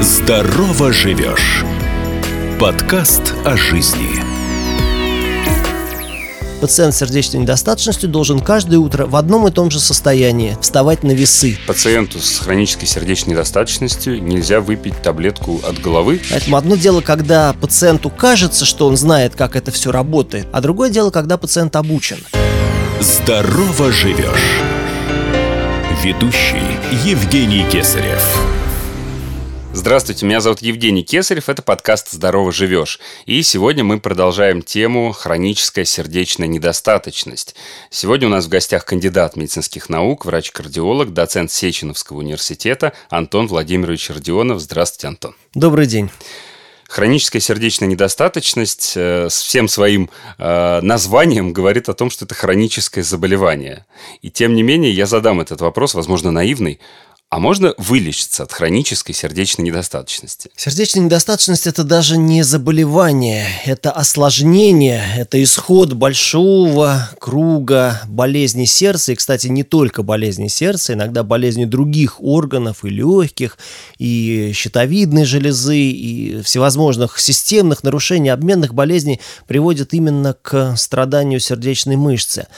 Здорово живешь. Подкаст о жизни. Пациент с сердечной недостаточностью должен каждое утро в одном и том же состоянии вставать на весы. Пациенту с хронической сердечной недостаточностью нельзя выпить таблетку от головы. Поэтому одно дело, когда пациенту кажется, что он знает, как это все работает, а другое дело, когда пациент обучен. Здорово живешь. Ведущий Евгений Кесарев. Здравствуйте, меня зовут Евгений Кесарев, это подкаст «Здорово живешь». И сегодня мы продолжаем тему «Хроническая сердечная недостаточность». Сегодня у нас в гостях кандидат медицинских наук, врач-кардиолог, доцент Сеченовского университета Антон Владимирович Родионов. Здравствуйте, Антон. Добрый день. Хроническая сердечная недостаточность э, с всем своим э, названием говорит о том, что это хроническое заболевание. И тем не менее я задам этот вопрос, возможно, наивный. А можно вылечиться от хронической сердечной недостаточности? Сердечная недостаточность – это даже не заболевание, это осложнение, это исход большого круга болезней сердца. И, кстати, не только болезни сердца, иногда болезни других органов и легких, и щитовидной железы, и всевозможных системных нарушений, обменных болезней приводят именно к страданию сердечной мышцы.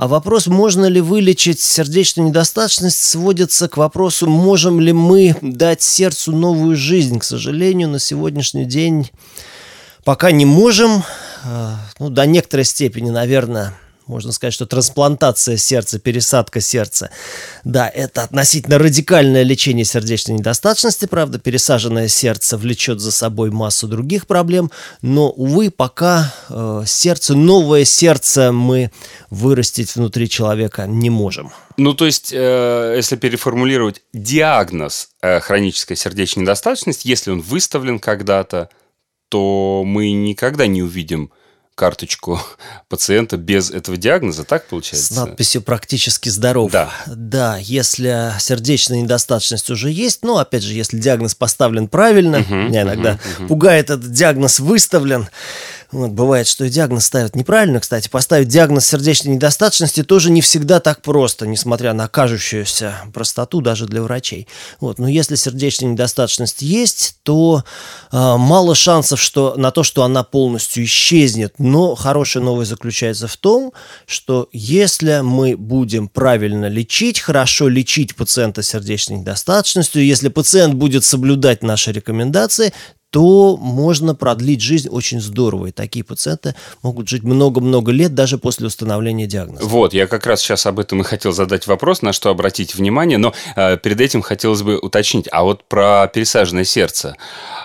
А вопрос, можно ли вылечить сердечную недостаточность, сводится к вопросу, можем ли мы дать сердцу новую жизнь. К сожалению, на сегодняшний день пока не можем. А, ну, до некоторой степени, наверное, можно сказать, что трансплантация сердца, пересадка сердца, да, это относительно радикальное лечение сердечной недостаточности, правда, пересаженное сердце влечет за собой массу других проблем, но, увы, пока э, сердце, новое сердце мы вырастить внутри человека не можем. Ну, то есть, э, если переформулировать, диагноз э, хронической сердечной недостаточности, если он выставлен когда-то, то мы никогда не увидим карточку пациента без этого диагноза, так получается? С надписью «практически здоров». Да. Да, если сердечная недостаточность уже есть, но, опять же, если диагноз поставлен правильно, угу, меня иногда угу, пугает этот диагноз выставлен, вот, бывает, что и диагноз ставят неправильно, кстати. Поставить диагноз сердечной недостаточности тоже не всегда так просто, несмотря на кажущуюся простоту даже для врачей. Вот, но если сердечная недостаточность есть, то э, мало шансов что, на то, что она полностью исчезнет. Но хорошая новость заключается в том, что если мы будем правильно лечить, хорошо лечить пациента сердечной недостаточностью, если пациент будет соблюдать наши рекомендации, то можно продлить жизнь очень здорово. И такие пациенты могут жить много-много лет даже после установления диагноза. Вот, я как раз сейчас об этом и хотел задать вопрос, на что обратить внимание, но э, перед этим хотелось бы уточнить, а вот про пересаженное сердце.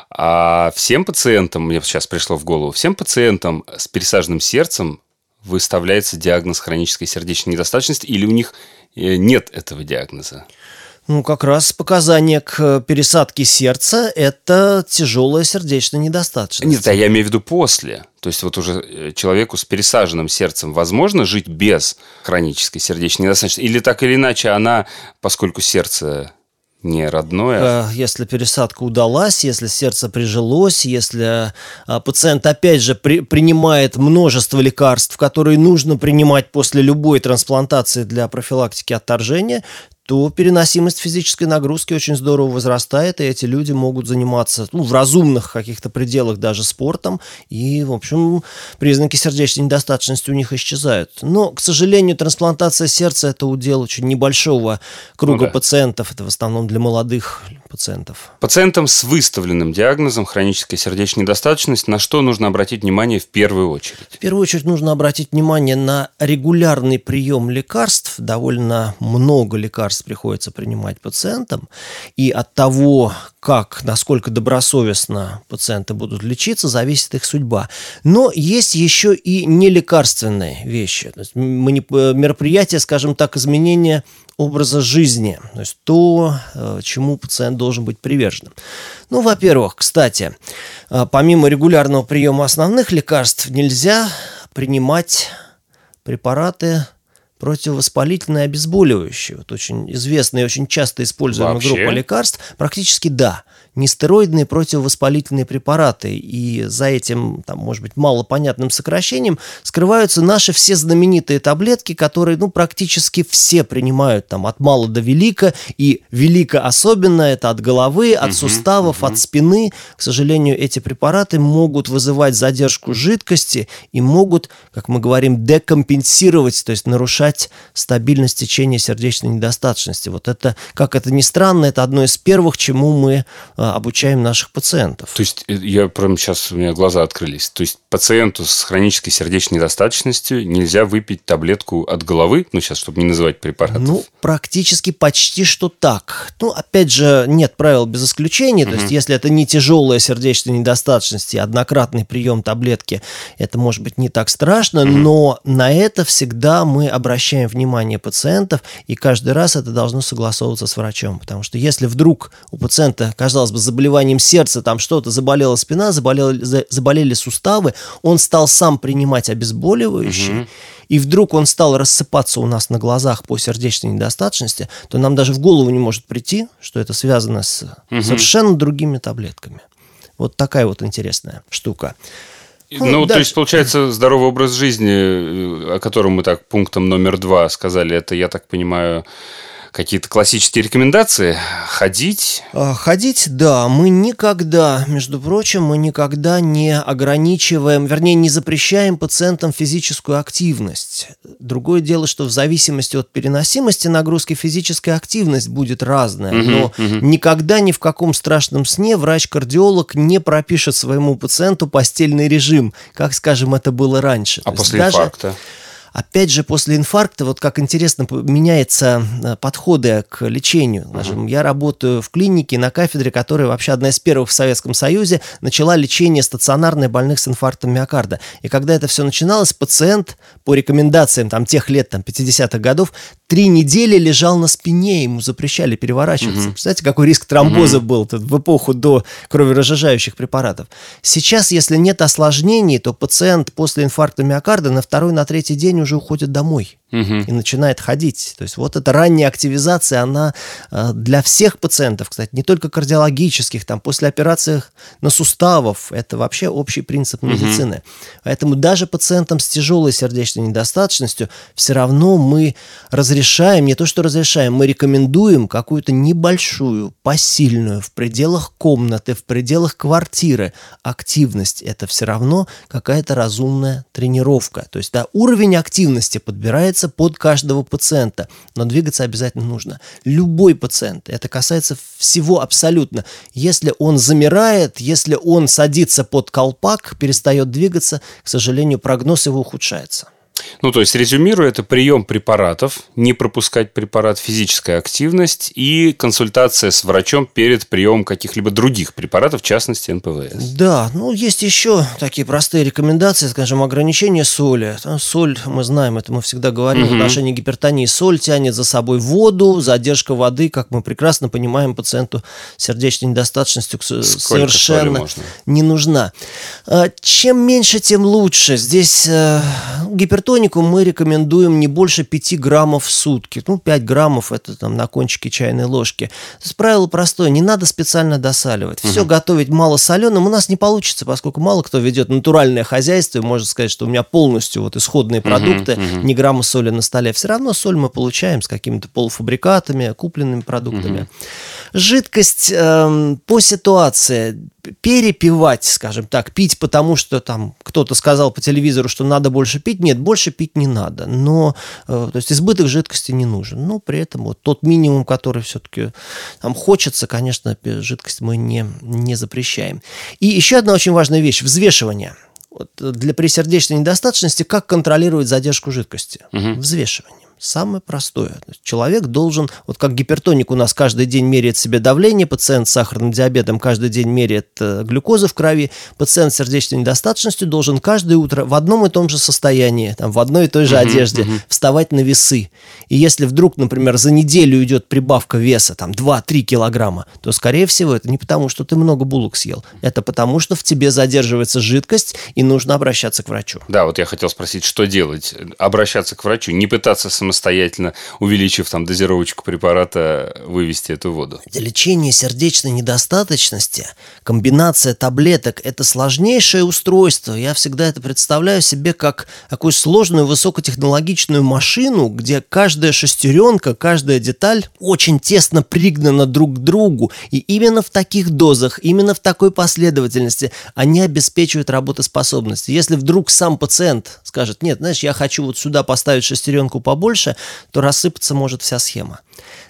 А всем пациентам, мне сейчас пришло в голову, всем пациентам с пересаженным сердцем выставляется диагноз хронической сердечной недостаточности или у них э, нет этого диагноза? Ну, как раз показания к пересадке сердца – это тяжелая сердечная недостаточность. Нет, а я имею в виду после. То есть вот уже э, человеку с пересаженным сердцем возможно жить без хронической сердечной недостаточности? Или так или иначе она, поскольку сердце не родное. Э, если пересадка удалась, если сердце прижилось, если э, пациент опять же при, принимает множество лекарств, которые нужно принимать после любой трансплантации для профилактики отторжения, то переносимость физической нагрузки очень здорово возрастает, и эти люди могут заниматься ну, в разумных каких-то пределах даже спортом, и, в общем, признаки сердечной недостаточности у них исчезают. Но, к сожалению, трансплантация сердца – это удел очень небольшого круга ну, да. пациентов, это в основном для молодых пациентов. Пациентам с выставленным диагнозом хроническая сердечная недостаточность на что нужно обратить внимание в первую очередь? В первую очередь нужно обратить внимание на регулярный прием лекарств, довольно много лекарств лекарств приходится принимать пациентам, и от того, как, насколько добросовестно пациенты будут лечиться, зависит их судьба. Но есть еще и нелекарственные вещи. То есть мероприятия, скажем так, изменения образа жизни, то есть то, э, чему пациент должен быть привержен. Ну, во-первых, кстати, э, помимо регулярного приема основных лекарств, нельзя принимать препараты противовоспалительные обезболивающие, вот очень известная и очень часто используемая Вообще? группа лекарств, практически да нестероидные противовоспалительные препараты. И за этим, там, может быть, малопонятным сокращением скрываются наши все знаменитые таблетки, которые, ну, практически все принимают там от мала до велика, и велика особенно это от головы, от суставов, от спины. К сожалению, эти препараты могут вызывать задержку жидкости и могут, как мы говорим, декомпенсировать, то есть нарушать стабильность течения сердечной недостаточности. Вот это, как это ни странно, это одно из первых, чему мы а, обучаем наших пациентов. То есть, э, я прям сейчас, у меня глаза открылись. То есть, пациенту с хронической сердечной недостаточностью нельзя выпить таблетку от головы, ну, сейчас, чтобы не называть препарат. Ну, практически почти что так. Ну, опять же, нет правил без исключений. То есть, если это не тяжелая сердечная недостаточность и однократный прием таблетки, это может быть не так страшно, но на это всегда мы обращаем внимание пациентов, и каждый раз это должно согласовываться с врачом. Потому что если вдруг у пациента, казалось бы, заболеванием сердца там что-то, заболела спина, заболели, за- заболели суставы, он стал сам принимать обезболивающие, и вдруг он стал рассыпаться у нас на глазах по сердечной недостаточности, то нам даже в голову не может прийти, что это связано с совершенно другими таблетками. Вот такая вот интересная штука. Ну, Ну, то дальше. есть, получается, здоровый образ жизни, э, о котором мы так пунктом номер два сказали, это, я так понимаю, какие-то классические рекомендации? Ходить? А, Ходить, да, мы никогда, между прочим, мы никогда не ограничиваем, вернее, не запрещаем пациентам физическую активность. Другое дело, что в зависимости от переносимости нагрузки физическая активность будет разная, но никогда ни в каком страшном сне врач-кардиолог не пропишет своему пациенту постельный режим, как, скажем, это было раньше. А То после даже- инфаркта? Опять же, после инфаркта, вот как интересно меняются э, подходы к лечению. Скажем, Я работаю в клинике на кафедре, которая вообще одна из первых в Советском Союзе начала лечение стационарных больных с инфарктом миокарда. И когда это все начиналось, пациент по рекомендациям там, тех лет, там, 50-х годов, три недели лежал на спине, ему запрещали переворачиваться. Представляете, какой риск тромбоза был тут в эпоху до кроверазжижающих препаратов. Сейчас, если нет осложнений, то пациент после инфаркта миокарда на второй, на третий день уже уходит домой и начинает ходить. То есть вот эта ранняя активизация, она э, для всех пациентов, кстати, не только кардиологических, там после операции на суставов, это вообще общий принцип медицины. Поэтому даже пациентам с тяжелой сердечной недостаточностью все равно мы разрешаем, не то что разрешаем, мы рекомендуем какую-то небольшую, посильную, в пределах комнаты, в пределах квартиры активность. Это все равно какая-то разумная тренировка. То есть да, уровень активности подбирается под каждого пациента, но двигаться обязательно нужно. Любой пациент, это касается всего абсолютно. Если он замирает, если он садится под колпак, перестает двигаться, к сожалению, прогноз его ухудшается. Ну, то есть, резюмируя, это прием препаратов, не пропускать препарат, физическая активность и консультация с врачом перед приемом каких-либо других препаратов, в частности, НПВС. Да, ну есть еще такие простые рекомендации, скажем, ограничение соли. Соль, мы знаем, это мы всегда говорим в отношении гипертонии. Соль тянет за собой воду, задержка воды, как мы прекрасно понимаем, пациенту сердечной недостаточностью Сколько совершенно не нужна. А, Чем меньше, тем лучше. Здесь э, гипертонику мы рекомендуем не больше 5 граммов в сутки. Ну, 5 граммов это там на кончике чайной ложки. То есть правило простое, не надо специально досаливать. Все готовить мало соленым у нас не получится, поскольку мало кто ведет натуральное хозяйство и может сказать, что у меня полностью вот исходные продукты, ни грамма соли на столе. Все равно соль мы получаем с какими-то полуфабрикатами, купленными продуктами. Жидкость эм, по ситуации перепивать, скажем так, пить, потому что там кто-то сказал по телевизору, что надо больше пить. Нет, больше пить не надо. Но, э, то есть избыток жидкости не нужен. Но при этом вот тот минимум, который все-таки там хочется, конечно, жидкость мы не, не запрещаем. И еще одна очень важная вещь – взвешивание. Вот э, для пресердечной недостаточности как контролировать задержку жидкости? Взвешивание. Самое простое. Человек должен, вот как гипертоник у нас каждый день меряет себе давление, пациент с сахарным диабетом каждый день меряет э, глюкозу в крови, пациент с сердечной недостаточностью должен каждое утро в одном и том же состоянии, там, в одной и той же одежде вставать на весы. И если вдруг, например, за неделю идет прибавка веса, там, 2-3 килограмма, то, скорее всего, это не потому, что ты много булок съел, это потому, что в тебе задерживается жидкость, и нужно обращаться к врачу. Да, вот я хотел спросить, что делать? Обращаться к врачу, не пытаться самостоятельно, увеличив там дозировочку препарата, вывести эту воду? Для лечения сердечной недостаточности комбинация таблеток – это сложнейшее устройство. Я всегда это представляю себе как такую сложную высокотехнологичную машину, где каждая шестеренка, каждая деталь очень тесно пригнана друг к другу. И именно в таких дозах, именно в такой последовательности они обеспечивают работоспособность. Если вдруг сам пациент скажет, нет, знаешь, я хочу вот сюда поставить шестеренку побольше, то рассыпаться может вся схема.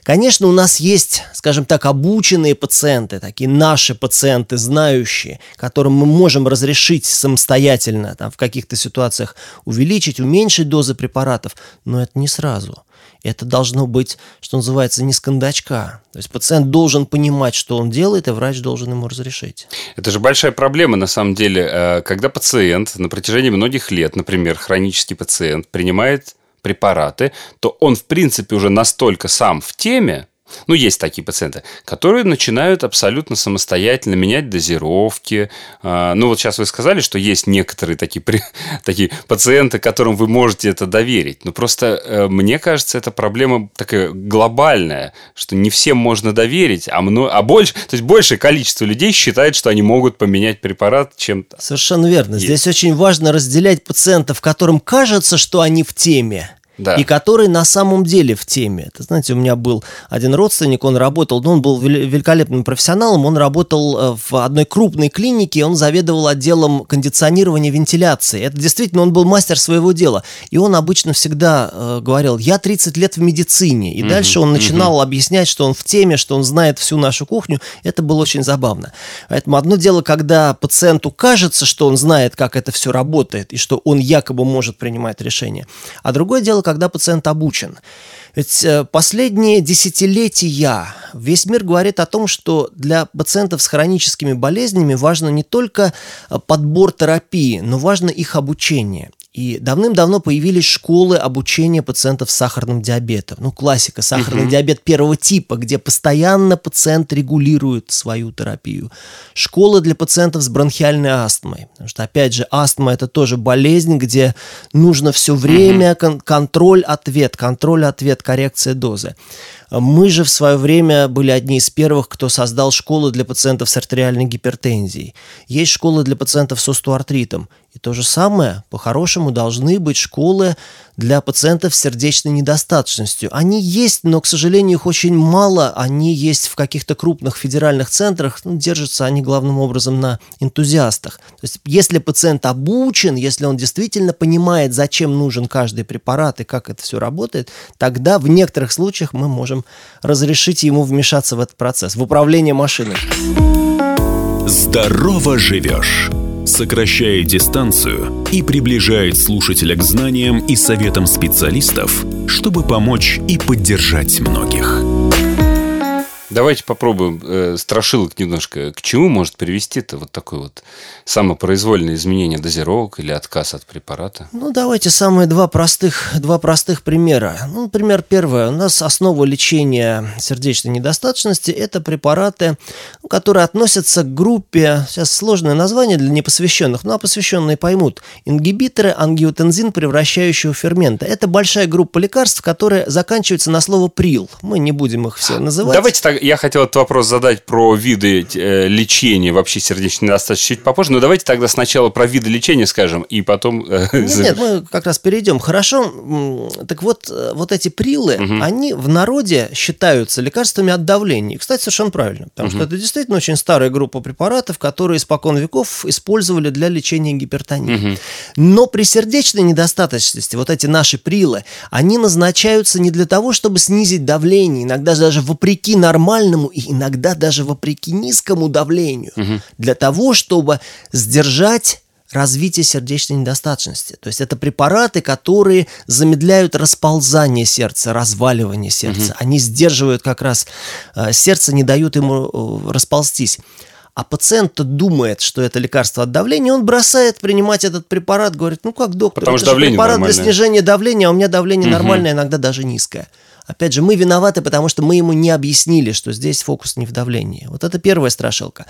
Конечно, у нас есть, скажем так, обученные пациенты, такие наши пациенты, знающие, которым мы можем разрешить самостоятельно там, в каких-то ситуациях увеличить, уменьшить дозы препаратов, но это не сразу. Это должно быть, что называется, не с. То есть пациент должен понимать, что он делает, и врач должен ему разрешить. Это же большая проблема, на самом деле, э, когда пациент на протяжении многих лет, например, хронический пациент, принимает препараты, то он, в принципе, уже настолько сам в теме, ну, есть такие пациенты, которые начинают абсолютно самостоятельно менять дозировки. А, ну, вот сейчас вы сказали, что есть некоторые такие, такие пациенты, которым вы можете это доверить. Но просто э, мне кажется, это проблема такая глобальная, что не всем можно доверить, а, мно... а больше, то есть большее количество людей считает, что они могут поменять препарат чем-то. Совершенно верно. Есть. Здесь очень важно разделять пациентов, которым кажется, что они в теме, да. и который на самом деле в теме. Это, знаете, у меня был один родственник, он работал, ну, он был великолепным профессионалом, он работал э, в одной крупной клинике, он заведовал отделом кондиционирования вентиляции. Это действительно, он был мастер своего дела. И он обычно всегда э, говорил, я 30 лет в медицине. И угу, дальше он начинал угу. объяснять, что он в теме, что он знает всю нашу кухню. Это было очень забавно. Поэтому одно дело, когда пациенту кажется, что он знает, как это все работает, и что он якобы может принимать решения. А другое дело, когда пациент обучен. Ведь э, последние десятилетия весь мир говорит о том, что для пациентов с хроническими болезнями важно не только э, подбор терапии, но важно их обучение. И давным-давно появились школы обучения пациентов с сахарным диабетом. Ну, классика, сахарный угу. диабет первого типа, где постоянно пациент регулирует свою терапию. Школы для пациентов с бронхиальной астмой. Потому что, опять же, астма – это тоже болезнь, где нужно все время угу. кон- контроль-ответ, контроль-ответ, коррекция дозы. Мы же в свое время были одни из первых, кто создал школы для пациентов с артериальной гипертензией. Есть школы для пациентов с остеоартритом. И то же самое, по-хорошему, должны быть школы для пациентов с сердечной недостаточностью. Они есть, но, к сожалению, их очень мало. Они есть в каких-то крупных федеральных центрах. Ну, держатся они главным образом на энтузиастах. То есть, если пациент обучен, если он действительно понимает, зачем нужен каждый препарат и как это все работает, тогда в некоторых случаях мы можем разрешить ему вмешаться в этот процесс, в управление машиной. Здорово живешь сокращает дистанцию и приближает слушателя к знаниям и советам специалистов, чтобы помочь и поддержать многих. Давайте попробуем э, страшилок немножко. К чему может привести это вот такое вот самопроизвольное изменение дозировок или отказ от препарата? Ну, давайте самые два простых, два простых примера. Ну, например, первое. У нас основа лечения сердечной недостаточности – это препараты, ну, которые относятся к группе, сейчас сложное название для непосвященных, ну, а посвященные поймут, ингибиторы ангиотензин превращающего фермента. Это большая группа лекарств, которые заканчиваются на слово «прил». Мы не будем их все называть. Давайте так, я хотел этот вопрос задать про виды э, лечения вообще сердечной недостаточности чуть попозже, но давайте тогда сначала про виды лечения скажем, и потом... Э, нет, нет, мы как раз перейдем. Хорошо. Так вот, э, вот эти прилы, угу. они в народе считаются лекарствами от давления. И, кстати, совершенно правильно, потому угу. что это действительно очень старая группа препаратов, которые испокон веков использовали для лечения гипертонии. Угу. Но при сердечной недостаточности вот эти наши прилы, они назначаются не для того, чтобы снизить давление, иногда даже вопреки нормальному нормальному и иногда даже вопреки низкому давлению, угу. для того, чтобы сдержать развитие сердечной недостаточности. То есть это препараты, которые замедляют расползание сердца, разваливание сердца. Угу. Они сдерживают как раз э, сердце, не дают ему э, расползтись. А пациент думает, что это лекарство от давления, он бросает принимать этот препарат, говорит, ну как доктор, Потому это что давление препарат нормальное. для снижения давления, а у меня давление угу. нормальное, иногда даже низкое. Опять же, мы виноваты, потому что мы ему не объяснили, что здесь фокус не в давлении. Вот это первая страшилка.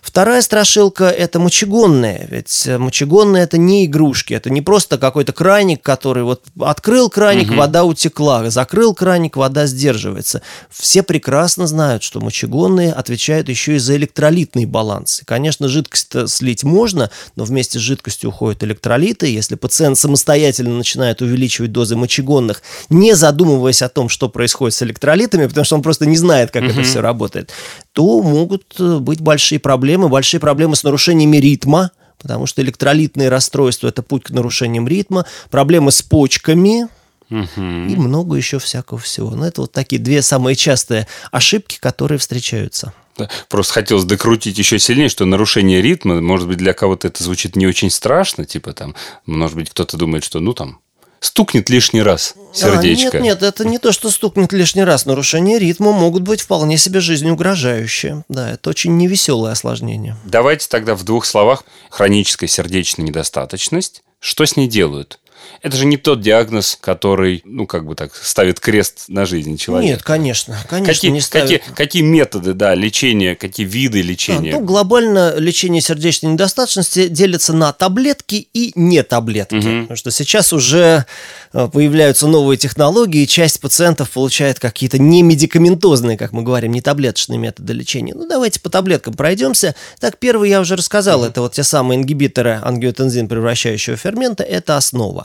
Вторая страшилка – это мочегонная. Ведь мочегонные – это не игрушки, это не просто какой-то краник, который вот открыл краник, угу. вода утекла, закрыл краник, вода сдерживается. Все прекрасно знают, что мочегонные отвечают еще и за электролитный баланс. И, конечно, жидкость слить можно, но вместе с жидкостью уходят электролиты. Если пациент самостоятельно начинает увеличивать дозы мочегонных, не задумываясь о том, что происходит с электролитами, потому что он просто не знает, как это все работает, то могут э, быть большие проблемы, большие проблемы с нарушениями ритма, потому что электролитные расстройства – это путь к нарушениям ритма, проблемы с почками, Угу. И много еще всякого всего. Но это вот такие две самые частые ошибки, которые встречаются. Да. Просто хотелось докрутить еще сильнее, что нарушение ритма, может быть, для кого-то это звучит не очень страшно, типа там, может быть, кто-то думает, что ну там стукнет лишний раз сердечко. А, нет, нет, это не то, что стукнет лишний раз. Нарушения ритма могут быть вполне себе жизнеугрожающие. Да, это очень невеселое осложнение. Давайте тогда в двух словах. Хроническая сердечная недостаточность. Что с ней делают? Это же не тот диагноз, который, ну, как бы так, ставит крест на жизнь человека. Нет, конечно, конечно, какие, не ставит. Какие, какие методы, да, лечения, какие виды лечения? А, ну, глобально лечение сердечной недостаточности делится на таблетки и не таблетки. Угу. Потому что сейчас уже э, появляются новые технологии, и часть пациентов получает какие-то не медикаментозные, как мы говорим, не таблеточные методы лечения. Ну, давайте по таблеткам пройдемся. Так, первый я уже рассказал, угу. это вот те самые ингибиторы ангиотензин превращающего фермента, это основа.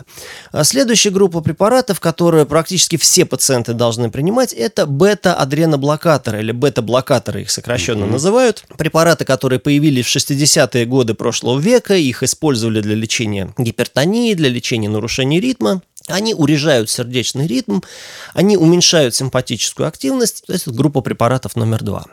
А следующая группа препаратов, которую практически все пациенты должны принимать, это бета-адреноблокаторы или бета-блокаторы их сокращенно mm-hmm. называют. Препараты, которые появились в 60-е годы прошлого века, их использовали для лечения гипертонии, для лечения нарушений ритма. Они урежают сердечный ритм, они уменьшают симпатическую активность. То есть это группа препаратов номер два.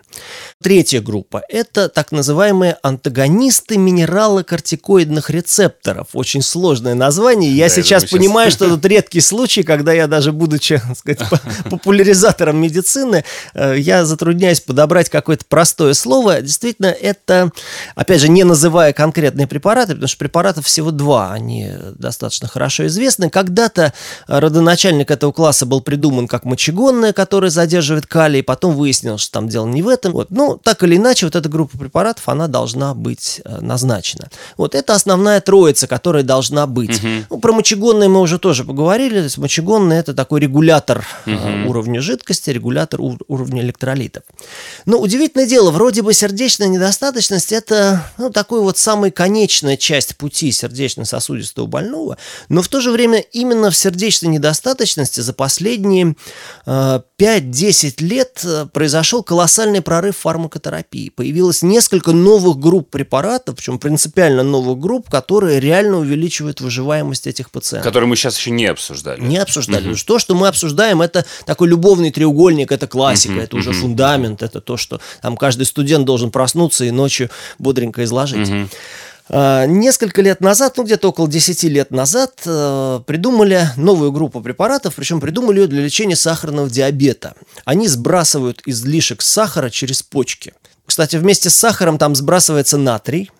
Третья группа – это так называемые антагонисты минералокортикоидных рецепторов. Очень сложное название. Я да, сейчас понимаю, сейчас... что это редкий случай, когда я даже будучи сказать, популяризатором медицины, э, я затрудняюсь подобрать какое-то простое слово. Действительно, это, опять же, не называя конкретные препараты, потому что препаратов всего два, они достаточно хорошо известны. Когда-то родоначальник этого класса был придуман как мочегонная, которая задерживает калий, потом выяснилось, что там дело не в этом. Вот. Ну, так или иначе, вот эта группа препаратов, она должна быть э, назначена. Вот это основная троица, которая должна быть. Угу. Ну, про мочегонные мы уже тоже поговорили. То есть мочегонные – это такой регулятор угу. уровня жидкости, регулятор уровня электролитов. Но удивительное дело, вроде бы сердечная недостаточность – это ну, такой вот самая конечная часть пути сердечно-сосудистого больного, но в то же время именно в сердечной недостаточности за последние э, 5-10 лет э, произошел колоссальный прорыв фармакотерапии. Появилось несколько новых групп препаратов, причем принципиально новых групп, которые реально увеличивают выживаемость этих пациентов. Которые мы сейчас еще не обсуждали. Не обсуждали. Угу. То, что мы обсуждаем, это такой любовный треугольник, это классика, угу, это угу, уже фундамент, это то, что там каждый студент должен проснуться и ночью бодренько изложить. Угу. А, несколько лет назад, ну где-то около 10 лет назад, э, придумали новую группу препаратов, причем придумали ее для лечения сахарного диабета. Они сбрасывают излишек сахара через почки. Кстати, вместе с сахаром там сбрасывается натрий,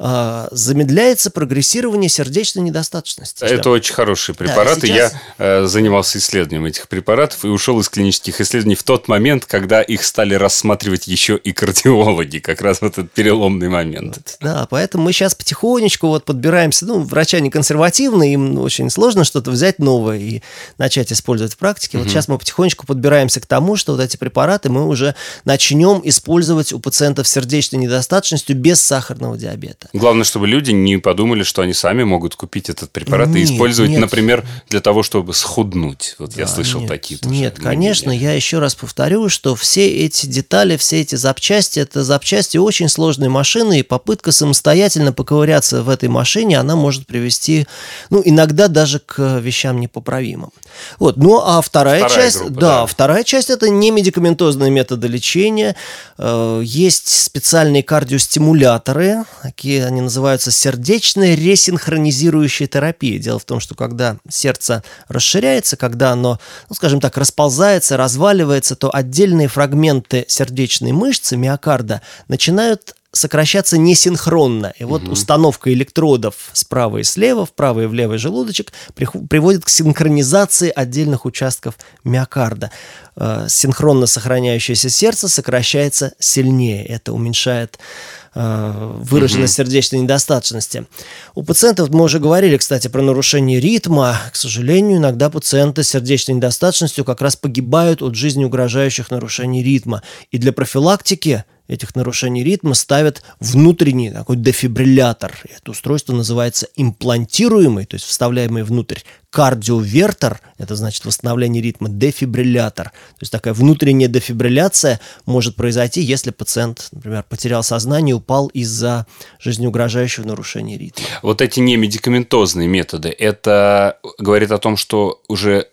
замедляется прогрессирование сердечной недостаточности. Это да. очень хорошие препараты. Да, сейчас... Я э, занимался исследованием этих препаратов и ушел из клинических исследований в тот момент, когда их стали рассматривать еще и кардиологи, как раз в этот переломный момент. Да, поэтому мы сейчас потихонечку вот подбираемся. Ну, врача не консервативные, им очень сложно что-то взять новое и начать использовать в практике. Угу. Вот сейчас мы потихонечку подбираемся к тому, что вот эти препараты мы уже начнем использовать у пациентов с сердечной недостаточностью без сахарного диабета. Главное, чтобы люди не подумали, что они сами могут купить этот препарат нет, и использовать, нет. например, для того, чтобы схуднуть. Вот да, я слышал нет, такие тоже. Нет, конечно, я еще раз повторю, что все эти детали, все эти запчасти, это запчасти очень сложной машины, и попытка самостоятельно поковыряться в этой машине, она может привести, ну, иногда даже к вещам непоправимым. Вот, ну, а вторая, вторая часть, группа, да, да, вторая часть это не медикаментозные методы лечения, э, есть специальные кардиостимуляторы, такие они называются сердечная ресинхронизирующая терапия. Дело в том, что когда сердце расширяется, когда оно, ну, скажем так, расползается, разваливается, то отдельные фрагменты сердечной мышцы, миокарда, начинают сокращаться несинхронно. И вот угу. установка электродов справа и слева, вправо и в левый желудочек приводит к синхронизации отдельных участков миокарда. Э, синхронно сохраняющееся сердце сокращается сильнее. Это уменьшает э, выраженность угу. сердечной недостаточности. У пациентов, мы уже говорили, кстати, про нарушение ритма. К сожалению, иногда пациенты с сердечной недостаточностью как раз погибают от жизни угрожающих нарушений ритма. И для профилактики этих нарушений ритма ставят внутренний такой дефибриллятор. Это устройство называется имплантируемый, то есть вставляемый внутрь кардиовертор, это значит восстановление ритма, дефибриллятор. То есть такая внутренняя дефибрилляция может произойти, если пациент, например, потерял сознание, упал из-за жизнеугрожающего нарушения ритма. Вот эти немедикаментозные методы, это говорит о том, что уже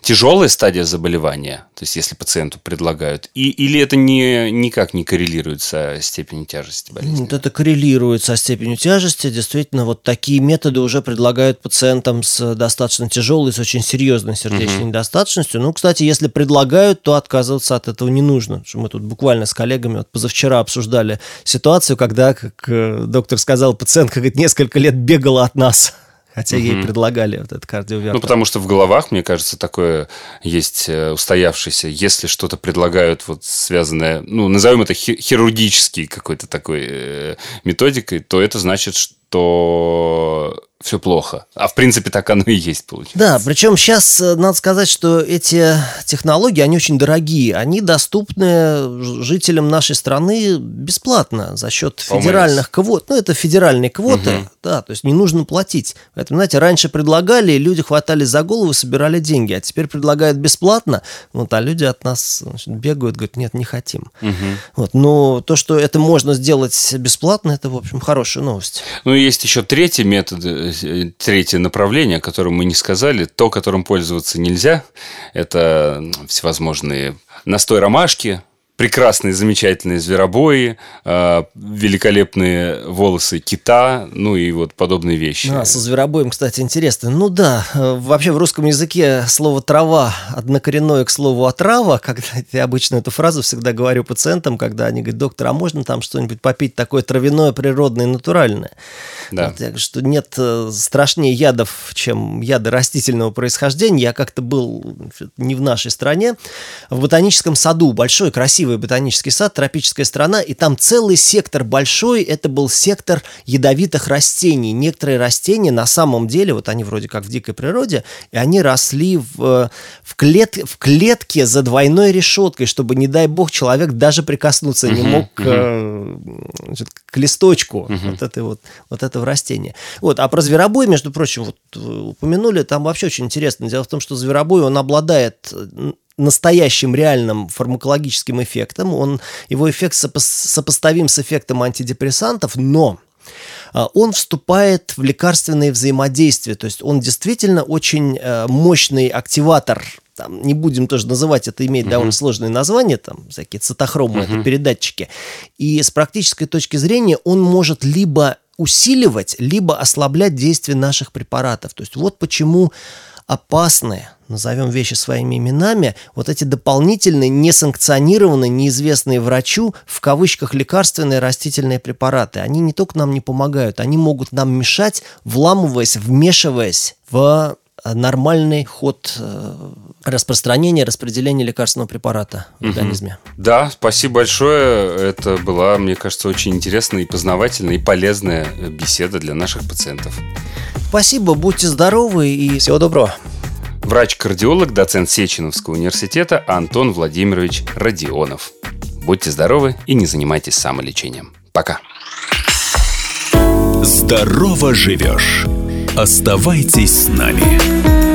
тяжелая стадия заболевания, то есть если пациенту предлагают, и, или это не, никак не коррелирует со степенью тяжести болезни? Вот это коррелирует со степенью тяжести. Действительно, вот такие методы уже предлагают пациентам с достаточно тяжелой, с очень серьезной сердечной угу. недостаточностью. Ну, кстати, если предлагают, то отказываться от этого не нужно. Мы тут буквально с коллегами вот позавчера обсуждали ситуацию, когда, как э, доктор сказал, пациентка говорит, несколько лет бегала от нас хотя угу. ей предлагали вот этот кардиовертор. Ну, потому что в головах, мне кажется, такое есть э, устоявшееся. Если что-то предлагают вот связанное, ну, назовем это хирургический какой-то такой э, методикой, то это значит, что все плохо. А в принципе так оно и есть, получается. Да, причем сейчас э, надо сказать, что эти технологии, они очень дорогие. Они доступны жителям нашей страны бесплатно за счет федеральных квот. Ну, это федеральные квоты, угу. да, то есть не нужно платить. Поэтому, знаете, раньше предлагали, люди хватались за голову, собирали деньги, а теперь предлагают бесплатно, вот, а люди от нас значит, бегают, говорят, нет, не хотим. Угу. Вот, но то, что это можно сделать бесплатно, это, в общем, хорошая новость. Ну, есть еще третий метод третье направление, о котором мы не сказали, то, которым пользоваться нельзя, это всевозможные настой ромашки, прекрасные, замечательные зверобои, э, великолепные волосы кита, ну и вот подобные вещи. А, со зверобоем, кстати, интересно. Ну да, э, вообще в русском языке слово «трава» однокоренное к слову «отрава», когда я обычно эту фразу всегда говорю пациентам, когда они говорят, доктор, а можно там что-нибудь попить такое травяное, природное, натуральное? Да. Вот, я говорю, что нет э, страшнее ядов, чем яды растительного происхождения. Я как-то был не в нашей стране, в ботаническом саду, большой, красивый красивый ботанический сад, тропическая страна, и там целый сектор большой, это был сектор ядовитых растений. Некоторые растения на самом деле, вот они вроде как в дикой природе, и они росли в, в, клет, в клетке за двойной решеткой, чтобы, не дай бог, человек даже прикоснуться не мог uh-huh. значит, к листочку вот, этой вот, вот этого растения. Вот, а про зверобой, между прочим, вот упомянули, там вообще очень интересно. Дело в том, что зверобой, он обладает настоящим реальным фармакологическим эффектом. Он, его эффект сопо сопоставим с эффектом антидепрессантов, но а, он вступает в лекарственные взаимодействия, то есть он действительно очень э, мощный активатор там, не будем тоже называть, это имеет uh-huh. довольно сложное название, там, всякие цитохромы, uh-huh. это передатчики. И с практической точки зрения он может либо усиливать, либо ослаблять действие наших препаратов. То есть вот почему опасные, назовем вещи своими именами, вот эти дополнительные, несанкционированные, неизвестные врачу, в кавычках, лекарственные растительные препараты, они не только нам не помогают, они могут нам мешать, вламываясь, вмешиваясь в нормальный ход э, распространения, распределения лекарственного препарата в угу. организме. Да, спасибо большое. Это была, мне кажется, очень интересная и познавательная и полезная беседа для наших пациентов. Спасибо, будьте здоровы и всего доброго. Врач-кардиолог, доцент Сеченовского университета Антон Владимирович Родионов. Будьте здоровы и не занимайтесь самолечением. Пока. Здорово живешь. Оставайтесь с нами.